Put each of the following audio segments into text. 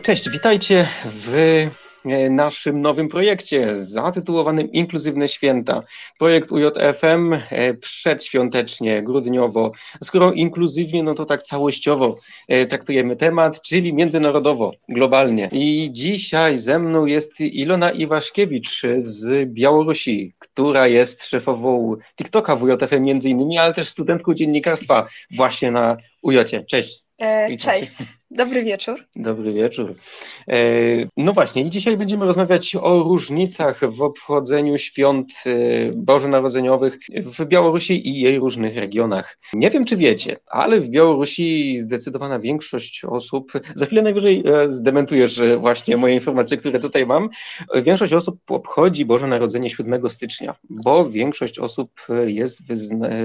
Cześć, witajcie w e, naszym nowym projekcie zatytułowanym Inkluzywne Święta. Projekt UJFM e, przedświątecznie, grudniowo. Skoro inkluzywnie, no to tak całościowo e, traktujemy temat, czyli międzynarodowo, globalnie. I dzisiaj ze mną jest Ilona Iwaszkiewicz z Białorusi, która jest szefową TikToka w UJFM między innymi, ale też studentką dziennikarstwa właśnie na UJ. Cześć. E, cześć, dobry wieczór. Dobry wieczór. E, no właśnie, i dzisiaj będziemy rozmawiać o różnicach w obchodzeniu świąt e, bożonarodzeniowych w Białorusi i jej różnych regionach. Nie wiem, czy wiecie, ale w Białorusi zdecydowana większość osób, za chwilę najwyżej zdementujesz właśnie moje informacje, które tutaj mam, większość osób obchodzi Boże Narodzenie 7 stycznia, bo większość osób jest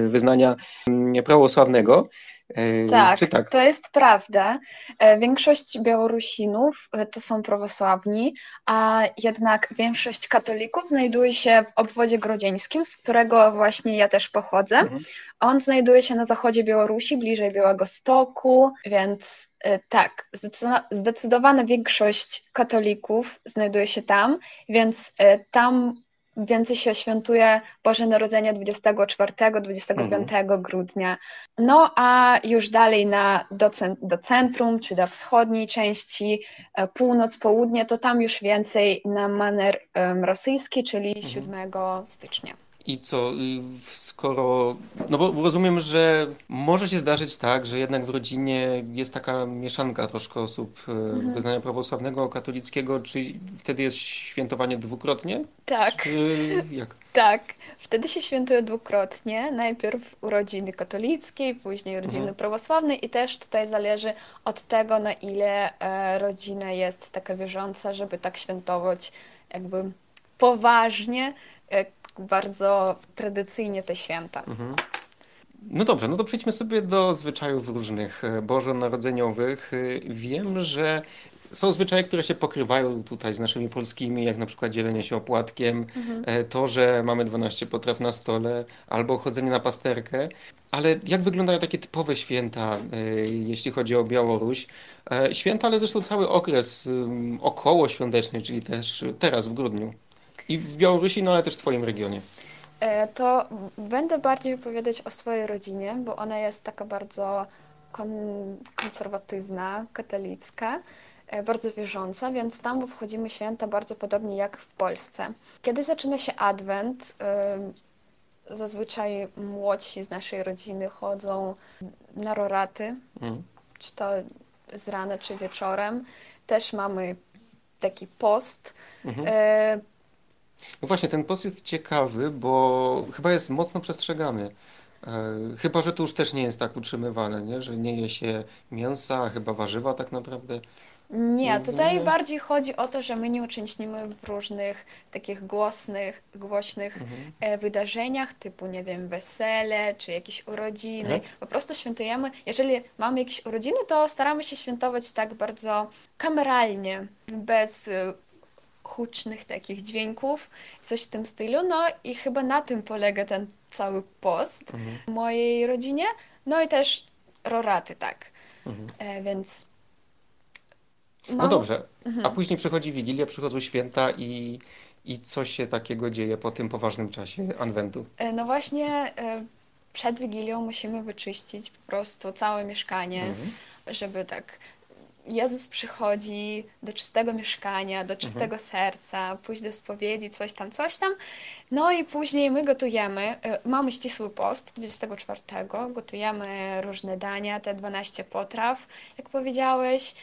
wyznania mm, prawosławnego. Tak, tak, to jest prawda. E, większość Białorusinów e, to są prawosławni, a jednak większość katolików znajduje się w obwodzie grodzieńskim, z którego właśnie ja też pochodzę. Mhm. On znajduje się na zachodzie Białorusi, bliżej Białego Stoku, więc e, tak, zdecydowana większość katolików znajduje się tam, więc tam więcej się świętuje Boże Narodzenie 24-25 mhm. grudnia. No a już dalej na, do, do centrum, czy do wschodniej części, e, północ, południe, to tam już więcej na maner um, rosyjski, czyli mhm. 7 stycznia. I co, y, skoro. No bo rozumiem, że może się zdarzyć tak, że jednak w rodzinie jest taka mieszanka troszkę osób e, mhm. wyznania prawosławnego, katolickiego, czy wtedy jest świętowanie dwukrotnie? Tak. Czy jak? Tak. Wtedy się świętuje dwukrotnie. Najpierw urodziny katolickiej, później urodziny mhm. prawosławnej, i też tutaj zależy od tego, na ile e, rodzina jest taka wierząca, żeby tak świętować jakby poważnie e, bardzo tradycyjnie te święta. Mhm. No dobrze, no to przejdźmy sobie do zwyczajów różnych e, bożonarodzeniowych. E, wiem, że są zwyczaje, które się pokrywają tutaj z naszymi polskimi, jak na przykład dzielenie się opłatkiem, mhm. E, to, że mamy 12 potraw na stole, albo chodzenie na pasterkę. Ale jak wyglądają takie typowe święta, jeśli chodzi o Białoruś? Święta, ale zresztą cały okres około świąteczny, czyli też teraz w grudniu. I w Białorusi, no ale też w Twoim regionie. E, to będę bardziej opowiadać o swojej rodzinie, bo ona jest taka bardzo kon- konserwatywna, katolicka, e, bardzo wierząca, więc tam obchodzimy święta bardzo podobnie jak w Polsce. Kiedy zaczyna się Adwent, e, zazwyczaj młodsi z naszej rodziny chodzą na roraty, mm. czy to z rana, czy wieczorem. Też mamy taki post. Mhm. No właśnie, ten post jest ciekawy, bo chyba jest mocno przestrzegany. E, chyba, że tu już też nie jest tak utrzymywane, nie? że nie je się mięsa, chyba warzywa tak naprawdę. Nie, tutaj bardziej chodzi o to, że my nie uczestniczymy w różnych takich głosnych, głośnych mhm. E, wydarzeniach, typu, nie wiem, wesele, czy jakieś urodziny. Mhm. Po prostu świętujemy, jeżeli mamy jakieś urodziny, to staramy się świętować tak bardzo kameralnie, bez e, hucznych takich dźwięków, coś w tym stylu. No i chyba na tym polega ten cały post mhm. w mojej rodzinie. No i też roraty, tak. Mhm. E, więc. Mam... No dobrze. Mhm. A później przychodzi Wigilia, przychodzą święta i, i co się takiego dzieje po tym poważnym czasie Anwentu? E, no właśnie. E, przed Wigilią musimy wyczyścić po prostu całe mieszkanie, mhm. żeby tak Jezus przychodzi do czystego mieszkania, do czystego mhm. serca, pójść do spowiedzi, coś tam, coś tam. No i później my gotujemy, y, mamy ścisły post 24, gotujemy różne dania, te 12 potraw, jak powiedziałeś.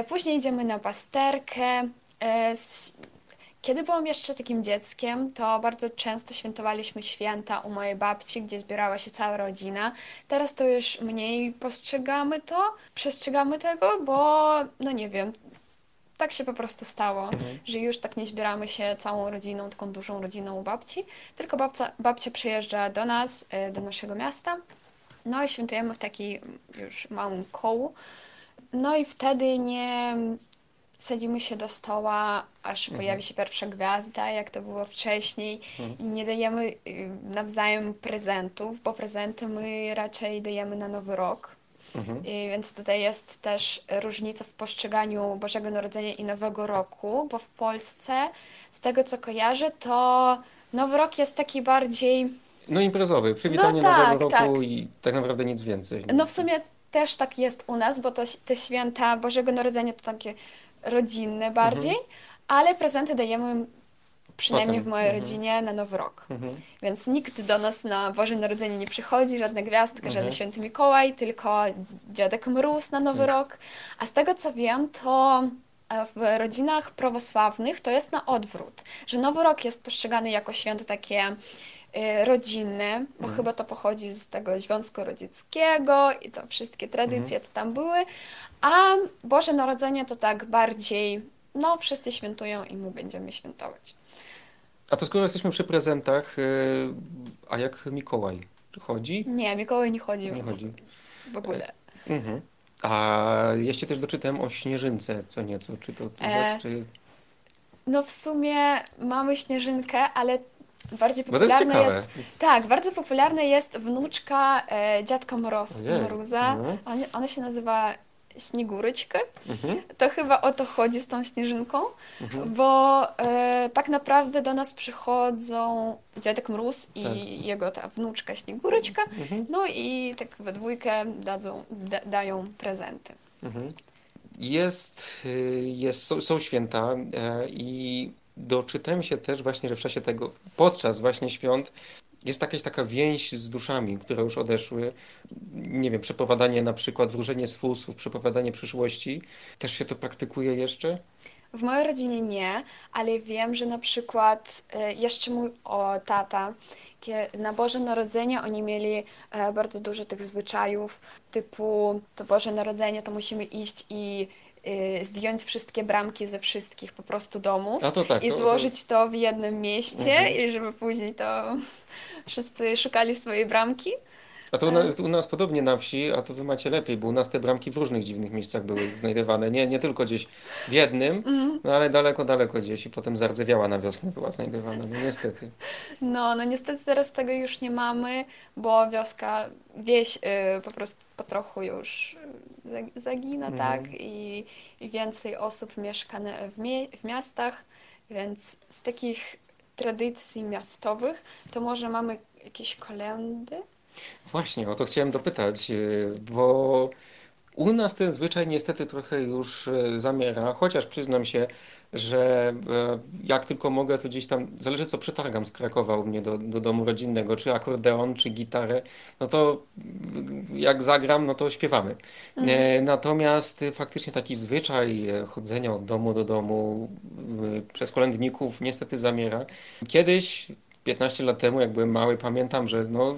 Y, później idziemy na pasterkę, y, kiedy byłam jeszcze takim dzieckiem, to bardzo często świętowaliśmy święta u mojej babci, gdzie zbierała się cała rodzina. Teraz to już mniej postrzegamy to, przestrzegamy tego, bo no nie wiem, tak się po prostu stało, mhm. że już tak nie zbieramy się całą rodziną, taką dużą rodziną u babci, tylko babcia, babcia przyjeżdża do nas, e, do naszego miasta, no i świętujemy w taki już małym kołu. No i wtedy nie sadzimy się do stoła, aż mhm. pojawi się pierwsza gwiazda, jak to było wcześniej mhm. i nie dajemy y, nawzajem prezentów, bo prezenty my raczej dajemy na nowy rok. Mhm. I więc tutaj jest też różnica w postrzeganiu Bożego Narodzenia i Nowego Roku, bo w Polsce, z tego co kojarzę, to Nowy Rok jest taki bardziej, No imprezowy, przywitanie no tak, Nowego tak. Roku i tak naprawdę nic więcej. No w sumie też tak jest u nas, bo to te święta Bożego Narodzenia to takie rodzinne bardziej, ale prezenty dajemy przynajmniej Potem. w mojej Mhm. rodzinie na Nowy Rok. Mhm. Więc nikt do nas na Boże Narodzenie nie przychodzi, żadna gwiazdka, żaden Mhm. święty Mikołaj, tylko Dziadek Mróz na Nowy Tak. Rok. A z tego co wiem, to e, w rodzinach prawosławnych to jest na odwrót, że Nowy Rok jest postrzegany jako święto takie rodzinne, bo Mhm. chyba to pochodzi z tego Związku Radzieckiego i to wszystkie tradycje, co tam były, a Boże Narodzenie to tak bardziej, no wszyscy świętują i my będziemy świętować. A to skoro jesteśmy przy prezentach, y, a jak Mikołaj? Czy chodzi? Nie, Mikołaj nie chodzi Nie chodzi. w ogóle. Mhm. A jeszcze też doczytałem o śnieżynce co nieco. Czy to E, jest, czy... No w sumie mamy Śnieżynkę, ale bardziej to jest jest... Tak, bardzo popularna jest wnuczka e, dziadka Mroz, Ojej, Mroza. no. Ona, ona się nazywa Śniegureczka. Mhm. To chyba o to chodzi z tą Śnieżynką, Mhm. bo e, tak naprawdę do nas przychodzą dziadek Mróz i Tak. jego ta wnuczka Śniegureczka, Mhm. no i tak we dwójkę dadzą, da, dają prezenty. Mhm. Jest, y, jest, są, są święta e, i doczytałem się też właśnie, że w czasie tego, podczas właśnie świąt jest jakaś taka więź z duszami, które już odeszły. Nie wiem, przepowiadanie na przykład, wróżenie z fusów, przepowiadanie przyszłości. Też się to praktykuje jeszcze? W mojej rodzinie nie, ale wiem, że na przykład e, jeszcze mój o, tata, na Boże Narodzenie oni mieli e, bardzo dużo tych zwyczajów, typu to Boże Narodzenie to musimy iść i zdjąć wszystkie bramki ze wszystkich po prostu domów A to tak. i to, to, złożyć to w jednym mieście Mhm. i żeby później to wszyscy szukali swojej bramki. a to u nas, u nas podobnie na wsi, a to wy macie lepiej, bo u nas te bramki w różnych dziwnych miejscach były znajdowane. Nie, nie tylko gdzieś w jednym, Mhm. no ale daleko, daleko gdzieś i potem zardzewiała na wiosnę była znajdowana. No niestety. No, no niestety teraz tego już nie mamy, bo wioska, wieś y, po prostu po trochu już y, zagina, Mhm. tak? I, I więcej osób mieszka w, mie w miastach, więc z takich tradycji miastowych to może mamy jakieś kolendy? Właśnie, o to chciałem dopytać, yy, bo u nas ten zwyczaj niestety trochę już e, zamiera, chociaż przyznam się, że e, jak tylko mogę, to gdzieś tam, zależy co przetargam z Krakowa u mnie do, do domu rodzinnego, czy akordeon, czy gitarę, no to jak zagram, no to śpiewamy. E, Natomiast faktycznie taki zwyczaj e, chodzenia od domu do domu przez kolędników niestety zamiera. Kiedyś, 15 lat temu, jak byłem mały, pamiętam, że no,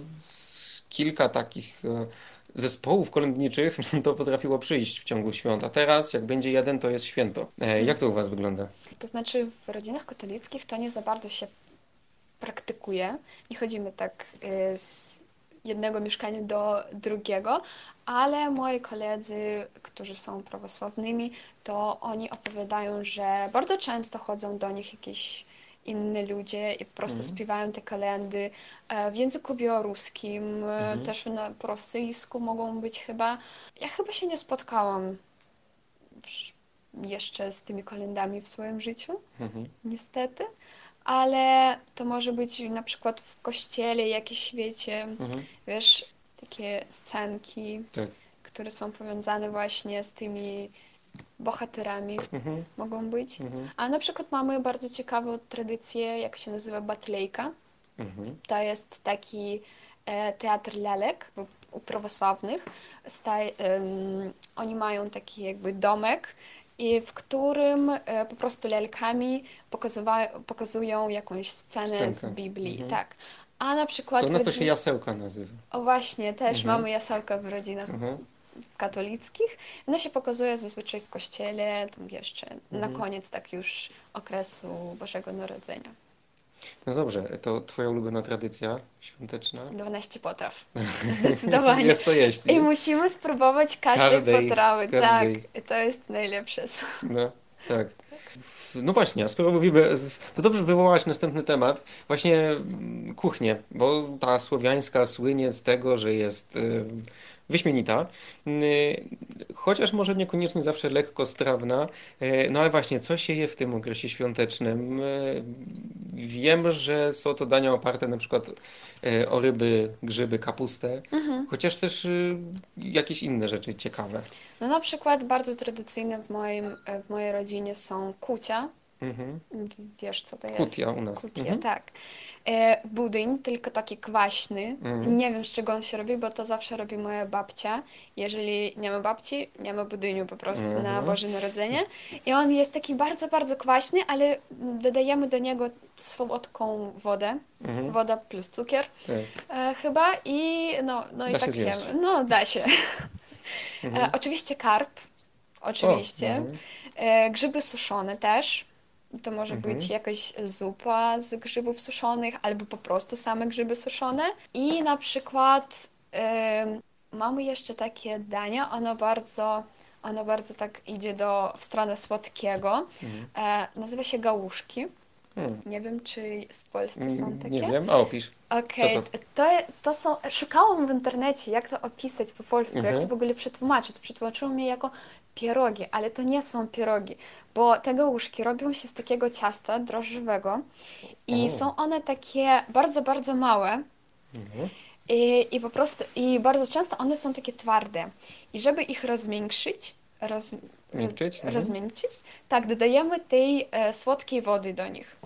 kilka takich zespołów kolędniczych to potrafiło przyjść w ciągu świąt, a teraz jak będzie jeden, to jest święto. E, Jak to u Was wygląda? To znaczy w rodzinach katolickich to nie za bardzo się praktykuje. Nie chodzimy tak y, z jednego mieszkania do drugiego, ale moi koledzy, którzy są prawosławnymi, to oni opowiadają, że bardzo często chodzą do nich jakieś inne ludzie i po prostu Mhm. śpiewają te kolendy e, w języku białoruskim, Mhm. też na, po rosyjsku mogą być chyba. Ja chyba się nie spotkałam jeszcze z tymi kolendami w swoim życiu Mhm. niestety, ale to może być na przykład w kościele jakieś, wiecie, Mhm. wiesz, takie scenki, Tak. które są powiązane właśnie z tymi bohaterami, Mhm. mogą być. Mhm. A na przykład mamy bardzo ciekawą tradycję, jak się nazywa Batlejka. Mhm. To jest taki e, teatr lalek u prawosławnych. Staj, em, oni mają taki jakby domek, i w którym e, po prostu lalkami pokazują jakąś scenę z. Biblii. Mhm. Tak. A na przykład To w to się jasełka nazywa. O właśnie, też mamy jasełka w rodzinach Mhm. Katolickich. Ono się pokazuje zazwyczaj w kościele, tam jeszcze na Mhm. koniec tak już okresu Bożego Narodzenia. No dobrze, to Twoja ulubiona tradycja świąteczna? 12 potraw. Zdecydowanie. Jest to jeść. I musimy spróbować każdej, Każdej, potrawy. każdej. Tak, to jest najlepsze. No, tak. No właśnie, a skoro mówimy, to dobrze wywołałaś następny temat, właśnie mm, kuchnię, bo ta słowiańska słynie z tego, że jest wyśmienita, y, chociaż może niekoniecznie zawsze lekko strawna. Y, No ale właśnie, co się je w tym okresie świątecznym? Y, Wiem, że są to dania oparte na przykład o ryby, grzyby, kapustę, chociaż też jakieś inne rzeczy ciekawe. No na przykład bardzo tradycyjne w moim, w mojej rodzinie są kucia. Mhm. Wiesz, co to jest? Kutia u nas. Kutia, Mhm. tak. E, budyń, tylko taki kwaśny. Mhm. Nie wiem, z czego on się robi, bo to zawsze robi moja babcia. Jeżeli nie ma babci, nie ma budyniu po prostu na Mhm. Boże Narodzenie. I on jest taki bardzo, bardzo kwaśny, ale dodajemy do niego słodką wodę. Mhm. Woda plus cukier Tak. e, chyba i no, no i Da się tak zjeść. jemy. No, da się. Mhm. E, oczywiście karp, oczywiście. mhm. E, grzyby suszone też. To może Mhm. być jakaś zupa z grzybów suszonych, albo po prostu same grzyby suszone. I na przykład em, mamy jeszcze takie dania, ono bardzo, ono bardzo tak idzie do, w stronę słodkiego. E, nazywa się gałuszki. Hmm. Nie wiem, czy w Polsce są Mm, takie. Nie wiem, a opisz. Okej, Co to? to, to są. Szukałam w internecie, jak to opisać po polsku, jak Mhm. to w ogóle przetłumaczyć. Przetłumaczyło mi jako pierogi, ale to nie są pierogi, bo te gałuszki robią się z takiego ciasta drożdżowego i są one takie bardzo, bardzo małe. Mhm. I, I po prostu, i bardzo często one są takie twarde. I żeby ich rozmiękczyć, roz, Miękczyć? Mhm. tak, dodajemy tej e, słodkiej wody do nich.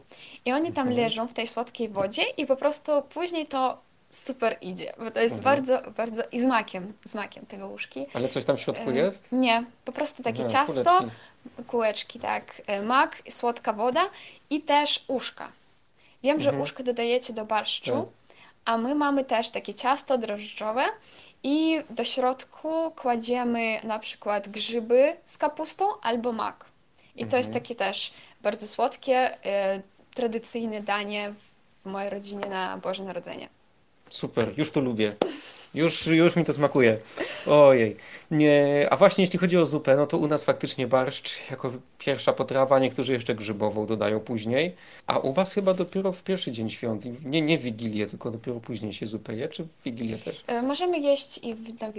I oni tam Mhm. leżą w tej słodkiej wodzie i po prostu później to super idzie, bo to jest Mhm. bardzo, bardzo, i z makiem, z makiem tego łóżki. Ale coś tam w środku E, jest? Nie, po prostu takie Aha, ciasto, kuleczki. kółeczki, tak, e, mak, słodka woda i też uszka. Wiem, że Mhm. uszko dodajecie do barszczu, Tak. a my mamy też takie ciasto drożdżowe i do środku kładziemy na przykład grzyby z kapustą albo mak. I to jest Mhm. takie też bardzo słodkie, e, tradycyjne danie w- mojej rodzinie na Boże Narodzenie. Super, już to lubię. Już, już mi to smakuje. Ojej. Nie, a właśnie jeśli chodzi o zupę, no to u nas faktycznie barszcz jako pierwsza potrawa, niektórzy jeszcze grzybową dodają później, a u was chyba dopiero w pierwszy dzień świąt. Nie, nie Wigilię, tylko dopiero później się zupę je, czy w Wigilię też? E, Możemy jeść i w,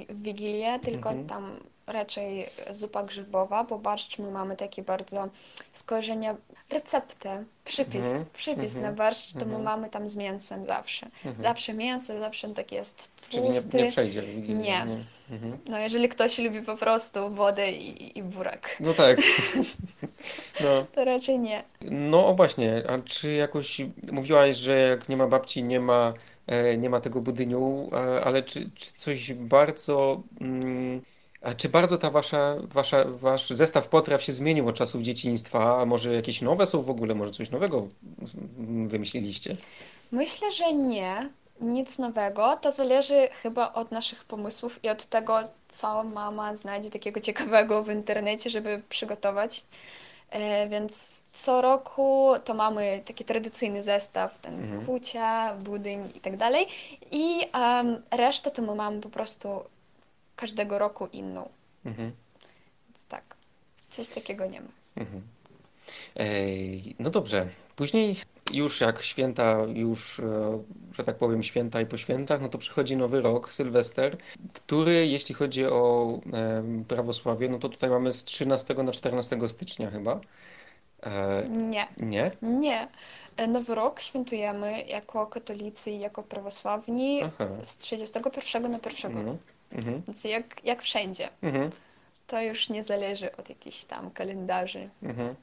w Wigilię, tylko Mhm. tam raczej zupa grzybowa, bo barszcz my mamy takie bardzo skojarzenia, receptę, przypis, Mhm, przypis mhm, na barszcz, to my mhm. mamy tam z mięsem zawsze. Mhm. Zawsze mięso, zawsze tak jest Czyli nie, tłusty. nie przejdzie. Nie. Mhm. No jeżeli ktoś lubi po prostu wodę i, i burak, No tak. No. to raczej nie. No właśnie, a czy jakoś mówiłaś, że jak nie ma babci, nie ma, e, nie ma tego budyniu, ale czy, czy coś bardzo, mm, a czy bardzo ta wasza, wasza, wasz zestaw potraw się zmienił od czasów dzieciństwa, a może jakieś nowe są w ogóle, może coś nowego wymyśliliście? Myślę, że nie. Nic nowego. To zależy chyba od naszych pomysłów i od tego, co mama znajdzie takiego ciekawego w internecie, żeby przygotować. E, Więc co roku to mamy taki tradycyjny zestaw, ten Mhm. kucia, budyń i tak dalej. I em, resztę to my mamy po prostu każdego roku inną. Mhm. Więc tak, coś takiego nie ma. Mhm. Ej, no dobrze. Później już jak święta, już, e, że tak powiem, święta i po świętach, no to przychodzi nowy rok, Sylwester, który, jeśli chodzi o em, prawosławie, no to tutaj mamy z 13 na 14 stycznia chyba. E, Nie. nie? Nie. E, Nowy Rok świętujemy jako katolicy i jako prawosławni Aha. z 31 na 1. Mhm. Mhm. Więc jak, jak wszędzie. Mhm. To już nie zależy od jakichś tam kalendarzy. Mhm.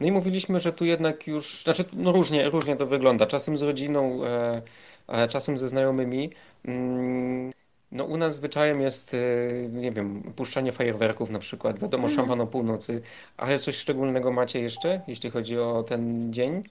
No i mówiliśmy, że tu jednak już, znaczy no różnie, różnie to wygląda. Czasem z rodziną, e, e, czasem ze znajomymi. Mm, no u nas zwyczajem jest, e, nie wiem, puszczanie fajerwerków na przykład. Wiadomo, Mhm. szampan o północy. Ale coś szczególnego macie jeszcze, jeśli chodzi o ten dzień?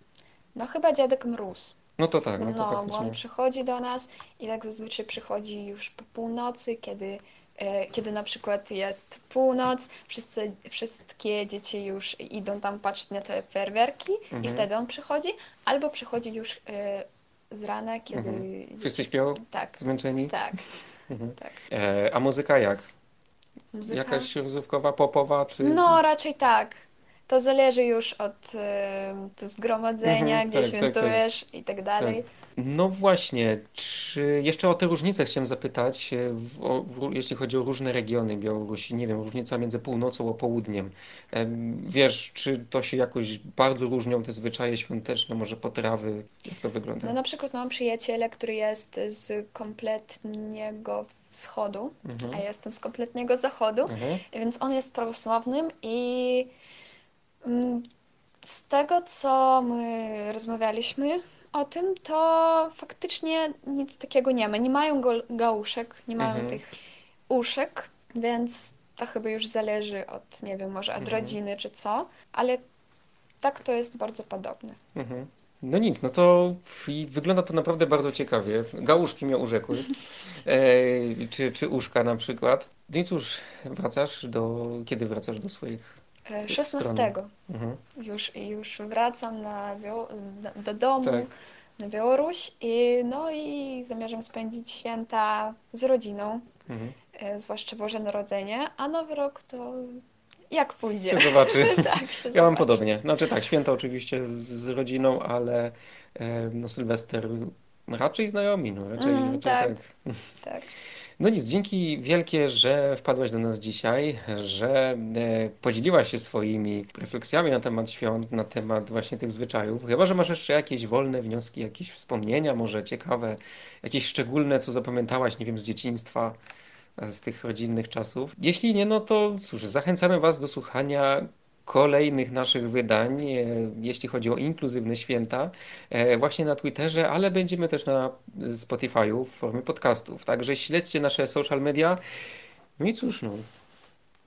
No chyba Dziadek Mróz. No to tak, no to No, bo faktycznie. on przychodzi do nas i tak zazwyczaj przychodzi już po północy, kiedy, e, kiedy na przykład jest północ, wszyscy, wszystkie dzieci już idą tam patrzeć na te fajerwerki i Mhm. wtedy on przychodzi, albo przychodzi już e, z rana, kiedy... Mhm. Wszyscy śpią? Tak, Zmęczeni? tak, Mhm. tak. E, a muzyka jak? Muzyka... Jakaś rozrywkowa, popowa, czy... No, raczej tak. To zależy już od to zgromadzenia, Mhm, gdzie tak, tak, tak. świętujesz i tak dalej. No właśnie, czy jeszcze o te różnice chciałem zapytać, e, w, o, w, jeśli chodzi o różne regiony Białorusi, nie wiem, różnica między północą a południem. Em, Wiesz, czy to się jakoś bardzo różnią te zwyczaje świąteczne, może potrawy, jak to wygląda? No na przykład mam przyjaciela, który jest z kompletnego wschodu, a ja jestem z kompletnego zachodu, Mhm. więc on jest prawosławnym i mm, z tego, co my rozmawialiśmy o tym, to faktycznie nic takiego nie ma. Nie mają gałuszek, nie mają Mhm. tych uszek, więc to chyba już zależy od, nie wiem, może od Mhm. rodziny czy co, ale tak to jest bardzo podobne. Mhm. No nic, no to i wygląda to naprawdę bardzo ciekawie. Gałuszki mnie urzekły. E, czy, czy uszka na przykład. No i cóż, wracasz do... Kiedy wracasz do swoich? 16 Mhm. już, już wracam na, Biał- do domu, Tak. na Białoruś i, no i zamierzam spędzić święta z rodziną, Mhm. e, zwłaszcza Boże Narodzenie, a Nowy Rok to jak pójdzie. Się zobaczy. Tak, się Ja mam zobaczy. podobnie. Znaczy tak, święta oczywiście z rodziną, ale e, no Sylwester raczej znajomi, no raczej, Mm, raczej tak. tak. Tak. No nic, dzięki wielkie, że wpadłaś do nas dzisiaj, że e, podzieliłaś się swoimi refleksjami na temat świąt, na temat właśnie tych zwyczajów. Chyba, że masz jeszcze jakieś wolne wnioski, jakieś wspomnienia, może ciekawe, jakieś szczególne, co zapamiętałaś, nie wiem, z dzieciństwa, z tych rodzinnych czasów. Jeśli nie, no to cóż, zachęcamy Was do słuchania kolejnych naszych wydań, e, jeśli chodzi o inkluzywne święta, e, właśnie na Twitterze, ale będziemy też na Spotify'u w formie podcastów. Także śledźcie nasze social media. No i cóż, no,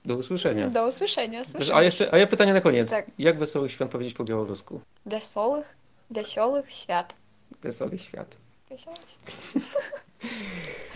do usłyszenia. Do usłyszenia. słyszymy A jeszcze, a ja pytanie na koniec. Tak. Jak wesołych świąt powiedzieć po białorusku? Wesołych, wesołych świat. Wesołych świat. Wesołych.